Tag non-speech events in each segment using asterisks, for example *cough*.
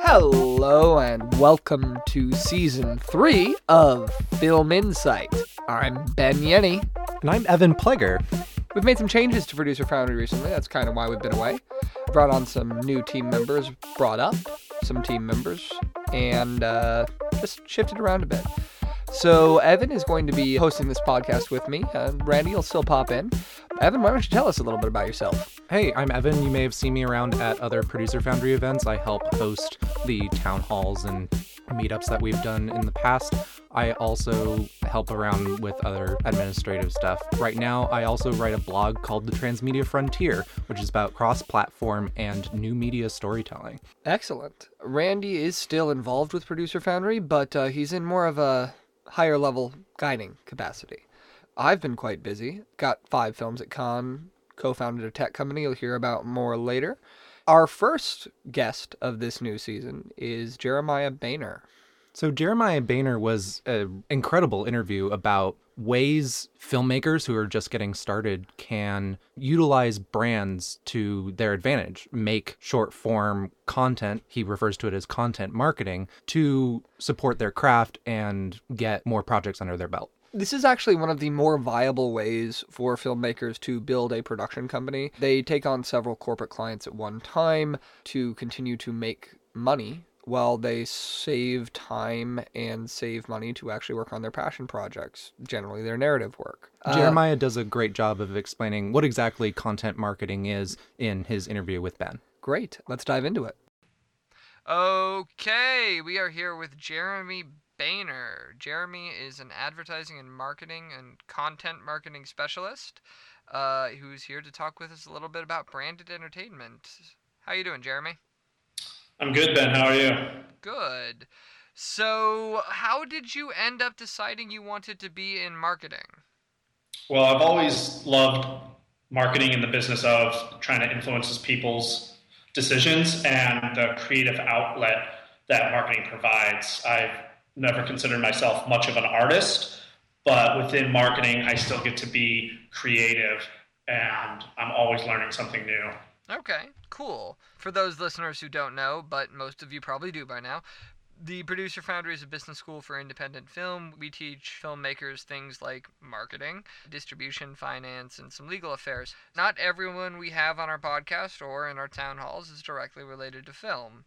Hello and welcome to season three of Film Insight. I'm Ben Yennie. And I'm Evan Pleger. We've made some changes to Producer Foundry recently. That's kind of why we've been away. Brought on some new team members, brought up some team members, and uh, just shifted around a bit. So Evan is going to be hosting this podcast with me. and Randy will still pop in. Evan, why don't you tell us a little bit about yourself? Hey, I'm Evan. You may have seen me around at other Producer Foundry events. I help host the town halls and meetups that we've done in the past. I also help around with other administrative stuff. Right now, I also write a blog called The Transmedia Frontier, which is about cross platform and new media storytelling. Excellent. Randy is still involved with Producer Foundry, but uh, he's in more of a higher level guiding capacity. I've been quite busy. Got five films at Cannes, co founded a tech company you'll hear about more later. Our first guest of this new season is Jeremiah Boehner. So Jeremiah Boehner was an incredible interview about ways filmmakers who are just getting started can utilize brands to their advantage, make short form content, he refers to it as content marketing, to support their craft and get more projects under their belt. This is actually one of the more viable ways for filmmakers to build a production company. They take on several corporate clients at one time to continue to make money while they save time and save money to actually work on their passion projects, generally their narrative work. Uh, Jeremiah does a great job of explaining what exactly content marketing is in his interview with Ben. Great. Let's dive into it. Okay, we are here with Jeremy Boehner. Jeremy is an advertising and marketing and content marketing specialist uh, who's here to talk with us a little bit about branded entertainment. How you doing, Jeremy? I'm good, Ben. How are you? Good. So, how did you end up deciding you wanted to be in marketing? Well, I've always loved marketing in the business of trying to influence people's decisions and the creative outlet that marketing provides. I've never considered myself much of an artist, but within marketing, I still get to be creative and I'm always learning something new. Okay, cool. For those listeners who don't know, but most of you probably do by now, the Producer Foundry is a business school for independent film. We teach filmmakers things like marketing, distribution, finance, and some legal affairs. Not everyone we have on our podcast or in our town halls is directly related to film.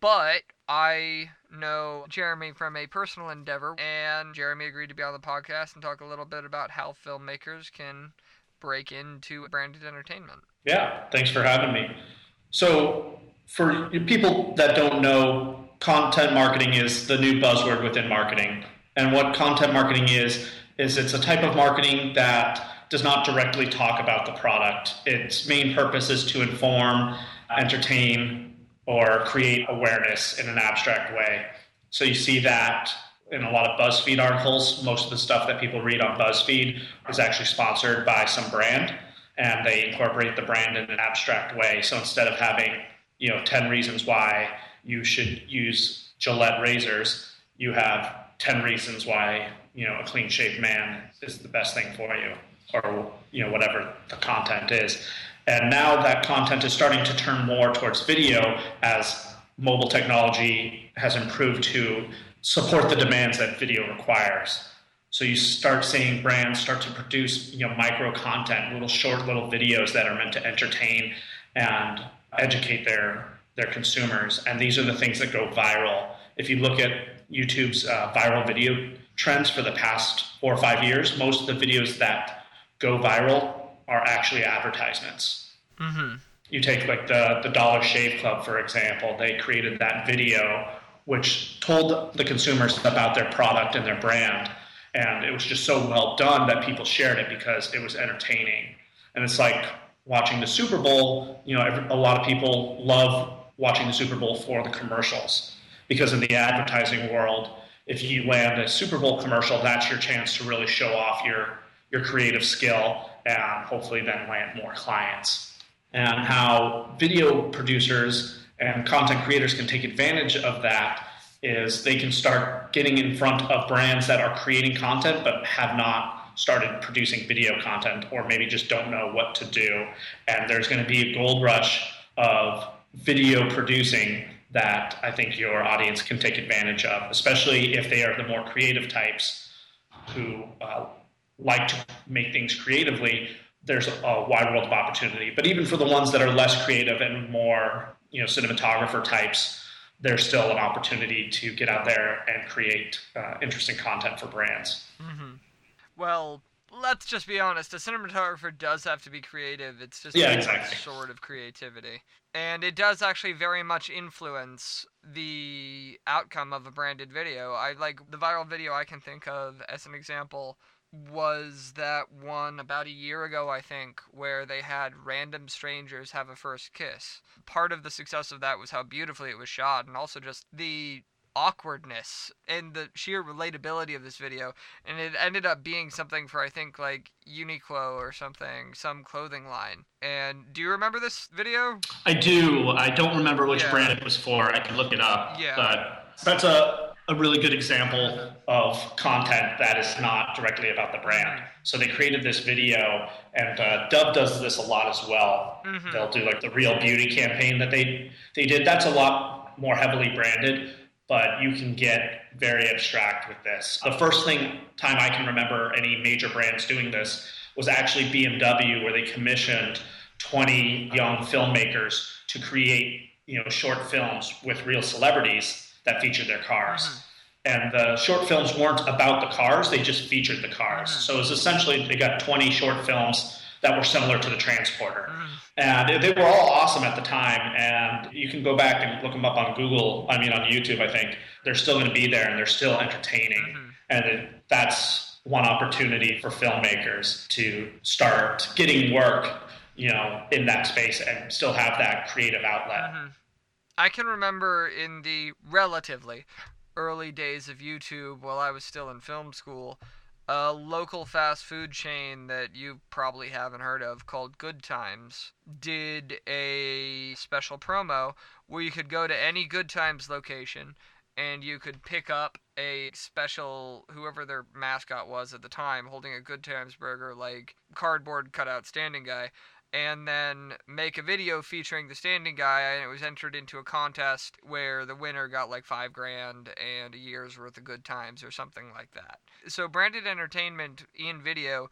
But I know Jeremy from a personal endeavor, and Jeremy agreed to be on the podcast and talk a little bit about how filmmakers can break into branded entertainment. Yeah, thanks for having me. So, for people that don't know, content marketing is the new buzzword within marketing. And what content marketing is, is it's a type of marketing that does not directly talk about the product. Its main purpose is to inform, entertain, or create awareness in an abstract way. So you see that in a lot of BuzzFeed articles. Most of the stuff that people read on BuzzFeed is actually sponsored by some brand, and they incorporate the brand in an abstract way. So instead of having, you know, 10 reasons why you should use Gillette razors, you have 10 reasons why, you know, a clean shaved man is the best thing for you, or, you know, whatever the content is. And now that content is starting to turn more towards video as mobile technology has improved to support the demands that video requires. So you start seeing brands start to produce, you know, micro content, little short little videos that are meant to entertain and educate their their consumers. And these are the things that go viral. If you look at YouTube's uh, viral video trends for the past four or five years, most of the videos that go viral are actually advertisements. Mm-hmm. You take like the the Dollar Shave Club for example. They created that video which told the consumers about their product and their brand, and it was just so well done that people shared it because it was entertaining. And it's like watching the Super Bowl. You know, a lot of people love watching the Super Bowl for the commercials because in the advertising world, if you land a Super Bowl commercial, that's your chance to really show off your your creative skill and hopefully then land more clients. and how video producers and content creators can take advantage of that is they can start getting in front of brands that are creating content but have not started producing video content or maybe just don't know what to do. And there's going to be a gold rush of video producing that I think your audience can take advantage of, especially if they are the more creative types who uh, like to make things creatively. There's a wide world of opportunity. But even for the ones that are less creative and more, you know, cinematographer types, there's still an opportunity to get out there and create uh, interesting content for brands. Mm-hmm. Well, let's just be honest. A cinematographer does have to be creative. It's just yeah, a exactly. sort of creativity, and it does actually very much influence the outcome of a branded video. I like the viral video I can think of as an example was that one about a year ago, I think, where they had random strangers have a first kiss. Part of the success of that was how beautifully it was shot, and also just the awkwardness and the sheer relatability of this video. And it ended up being something for, I think, like Uniqlo or something, some clothing line. And do you remember this video? I do. I don't remember which Yeah. brand it was for. I could look it up. Yeah. But that's a, a really good example of content that is not directly about the brand. So they created this video, and uh, Dove does this a lot as well. Mhm. They'll do like the Real Beauty campaign that they they did. That's a lot more heavily branded, but you can get very abstract with this. The first thing time I can remember any major brands doing this was actually BMW, where they commissioned 20 young filmmakers to create you know short films with real celebrities that featured their cars. Mm-hmm. And the short films weren't about the cars; they just featured the cars. Mm-hmm. So it was essentially they got 20 short films that were similar to the transporter. Mm-hmm. And they- were all awesome at the time. And you can go back and look them up on Google, I mean, on YouTube, I think. They're still going to be there and they're still entertaining. And it, that's one opportunity for filmmakers to start getting work, you know, in that space and still have that creative outlet. I can remember in the relatively early days of YouTube while I was still in film school, a local fast food chain that you probably haven't heard of called Good Times did a special promo where you could go to any Good Times location and you could pick up a special whoever their mascot was at the time holding a Good Times burger like cardboard cutout standing guy and then make a video featuring the standing guy and it was entered into a contest where the winner got like five grand and a year's worth of good times or something like that. So branded entertainment in video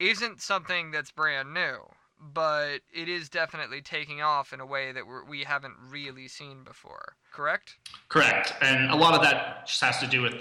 isn't something that's brand new but it is definitely taking off in a way that we're, we haven't really seen before. Correct? Correct. And a lot of that just has to do with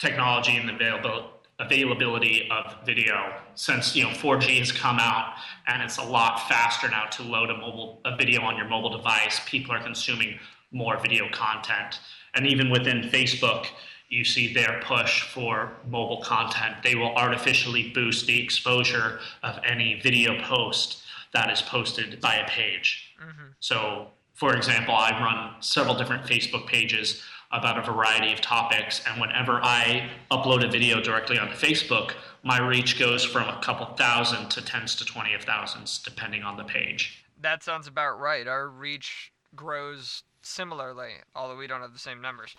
technology and the available availability of video since you know 4G has come out and it's a lot faster now to load a mobile a video on your mobile device. People are consuming more video content. And even within Facebook you see their push for mobile content. They will artificially boost the exposure of any video post that is posted by a page. Mm-hmm. So, for example, I run several different Facebook pages about a variety of topics, and whenever I upload a video directly onto Facebook, my reach goes from a couple thousand to tens to twenty of thousands, depending on the page. that sounds about right our reach grows similarly although we don't have the same numbers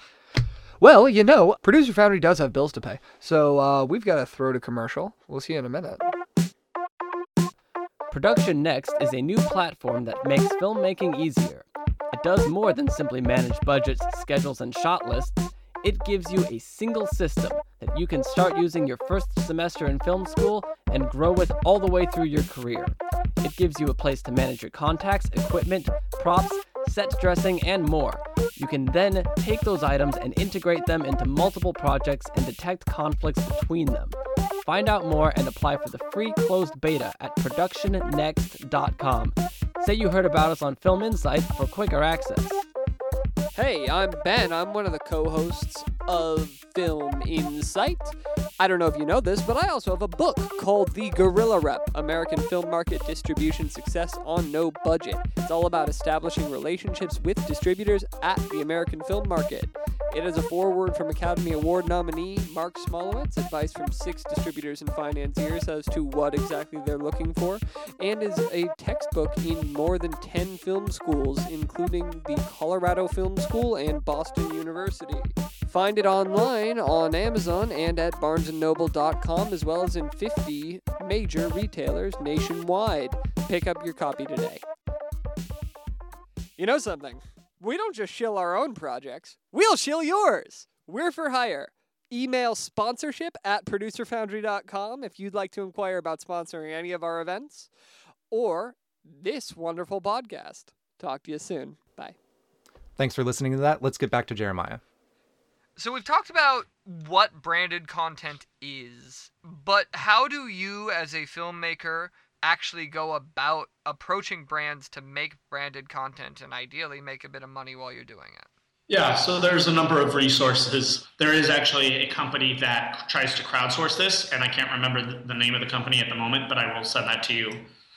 Well, you know, Producer Foundry does have bills to pay. So uh, we've got to throw to commercial. We'll see you in a minute. Production Next is a new platform that makes filmmaking easier. Does more than simply manage budgets, schedules, and shot lists. It gives you a single system that you can start using your first semester in film school and grow with all the way through your career. It gives you a place to manage your contacts, equipment, props, set dressing, and more. You can then take those items and integrate them into multiple projects and detect conflicts between them. Find out more and apply for the free closed beta at productionnext.com. Say you heard about us on Film Insight for quicker access. Hey, I'm Ben. I'm one of the co hosts of Film Insight. I don't know if you know this, but I also have a book called The Guerrilla Rep American Film Market Distribution Success on No Budget. It's all about establishing relationships with distributors at the American film market. It has a foreword from Academy Award nominee Marc Smolowitz, advice from six distributors and financiers as to what exactly they're looking for, and is a textbook in more than 10 film schools, including the Colorado Film School and Boston University. Find it online on Amazon and at barnesandnoble.com, as well as in 50 major retailers nationwide. Pick up your copy today. You know something? We don't just shill our own projects, we'll shill yours. We're for hire. Email sponsorship at producerfoundry.com if you'd like to inquire about sponsoring any of our events or this wonderful podcast. Talk to you soon. Bye. Thanks for listening to that. Let's get back to Jeremiah. So we've talked about what branded content is, but how do you as a filmmaker actually go about approaching brands to make branded content and ideally make a bit of money while you're doing it? Yeah, so there's a number of resources. There is actually a company that tries to crowdsource this, and I can't remember the name of the company at the moment, but I will send that to you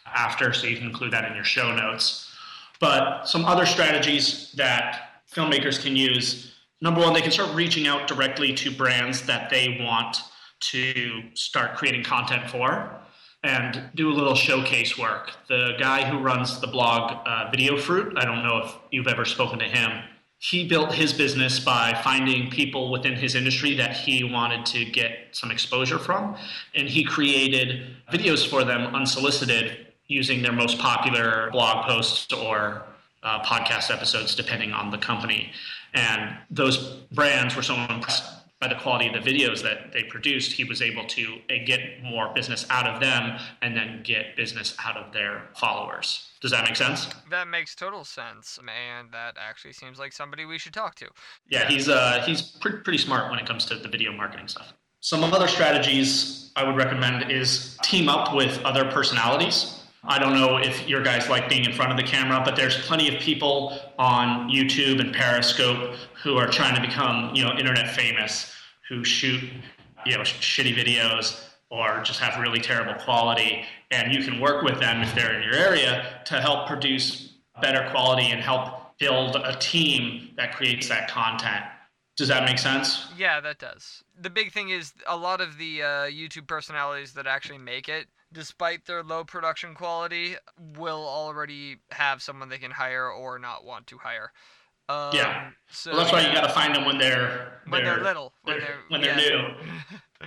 after so you can include that in your show notes. But some other strategies that filmmakers can use number one, they can start reaching out directly to brands that they want to start creating content for and do a little showcase work. The guy who runs the blog uh, Video Fruit, I don't know if you've ever spoken to him. He built his business by finding people within his industry that he wanted to get some exposure from, and he created videos for them unsolicited using their most popular blog posts or uh, podcast episodes, depending on the company. And those brands were so impressed by the quality of the videos that they produced, he was able to get more business out of them and then get business out of their followers. Does that make sense? That makes total sense, and that actually seems like somebody we should talk to. Yeah, he's uh, he's pretty, pretty smart when it comes to the video marketing stuff. Some other strategies I would recommend is team up with other personalities I don't know if your guys like being in front of the camera, but there's plenty of people on YouTube and Periscope who are trying to become, you know, internet famous, who shoot, you know, shitty videos or just have really terrible quality. And you can work with them if they're in your area to help produce better quality and help build a team that creates that content. Does that make sense? Yeah, that does. The big thing is a lot of the uh, YouTube personalities that actually make it despite their low production quality, will already have someone they can hire or not want to hire. Um, yeah. So well, that's why you got to find them when they're, when they're, they're little, when they're, when they're, yeah. new. *laughs*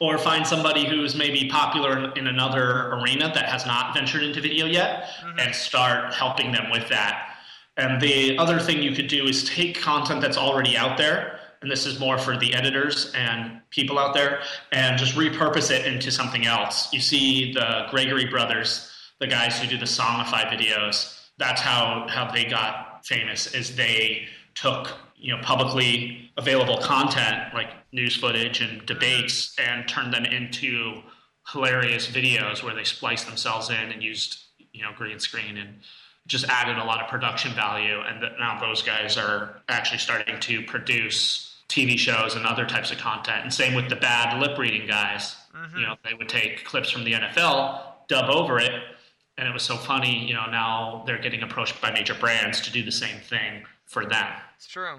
or find somebody who's maybe popular in another arena that has not ventured into video yet mm-hmm. and start helping them with that. And the other thing you could do is take content that's already out there and this is more for the editors and people out there, and just repurpose it into something else. You see the Gregory brothers, the guys who do the Songify videos. That's how how they got famous. Is they took you know publicly available content like news footage and debates and turned them into hilarious videos where they spliced themselves in and used you know green screen and just added a lot of production value and that now those guys are actually starting to produce TV shows and other types of content. And same with the bad lip reading guys. Mm-hmm. You know, they would take clips from the NFL, dub over it, and it was so funny. You know, now they're getting approached by major brands to do the same thing for them. It's true.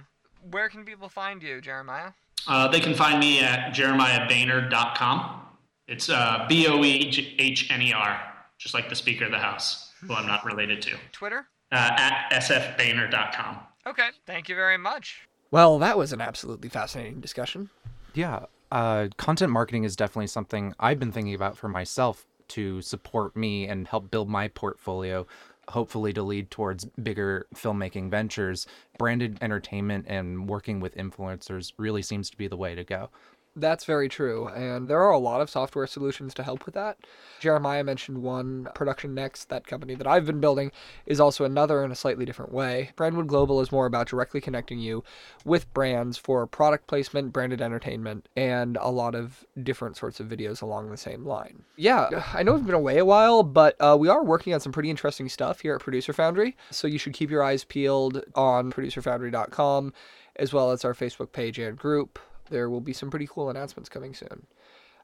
Where can people find you, Jeremiah? Uh, they can find me at jeremiahboehner.com. It's uh, B O E H N E R, just like the Speaker of the House, who I'm not related to. Twitter? Uh, at sfboehner.com. Okay, thank you very much. Well, that was an absolutely fascinating discussion. Yeah. Uh, content marketing is definitely something I've been thinking about for myself to support me and help build my portfolio, hopefully to lead towards bigger filmmaking ventures. Branded entertainment and working with influencers really seems to be the way to go. That's very true. And there are a lot of software solutions to help with that. Jeremiah mentioned one, Production Next, that company that I've been building, is also another in a slightly different way. Brandwood Global is more about directly connecting you with brands for product placement, branded entertainment, and a lot of different sorts of videos along the same line. Yeah, I know we've been away a while, but uh, we are working on some pretty interesting stuff here at Producer Foundry. So you should keep your eyes peeled on producerfoundry.com as well as our Facebook page and group there will be some pretty cool announcements coming soon.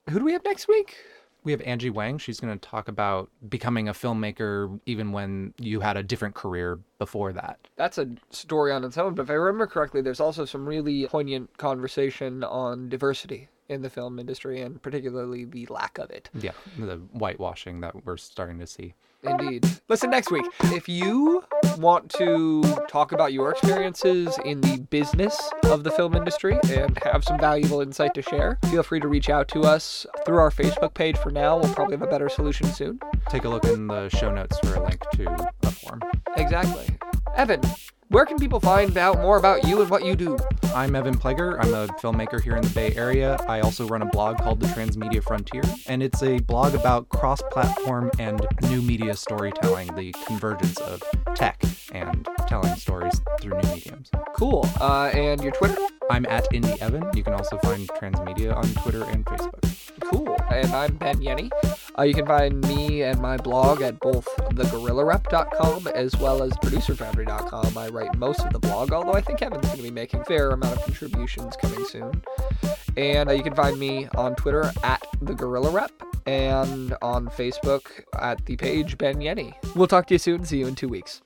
Who do we have next week? We have Angie Wang. She's going to talk about becoming a filmmaker even when you had a different career before that. That's a story on its own, but if I remember correctly, there's also some really poignant conversation on diversity in the film industry and particularly the lack of it. Yeah, the whitewashing that we're starting to see. Indeed. Listen next week. If you want to talk about your experiences in the business of the film industry and have some valuable insight to share, feel free to reach out to us through our Facebook page for now. We'll probably have a better solution soon. Take a look in the show notes for a link to a form. Exactly. Evan, where can people find out more about you and what you do? I'm Evan Pleger. I'm a filmmaker here in the Bay Area. I also run a blog called The Transmedia Frontier, and it's a blog about cross platform and new media storytelling, the convergence of tech and telling stories through new mediums. Cool. Uh, and your Twitter? I'm at Indie Evan. You can also find Transmedia on Twitter and Facebook. And I'm Ben Yennie. Uh, you can find me and my blog at both theguerrillarep.com as well as producerfoundry.com. I write most of the blog, although I think Evan's going to be making a fair amount of contributions coming soon. And uh, you can find me on Twitter at the Guerrilla Rep and on Facebook at the page Ben Yennie. We'll talk to you soon. See you in two weeks.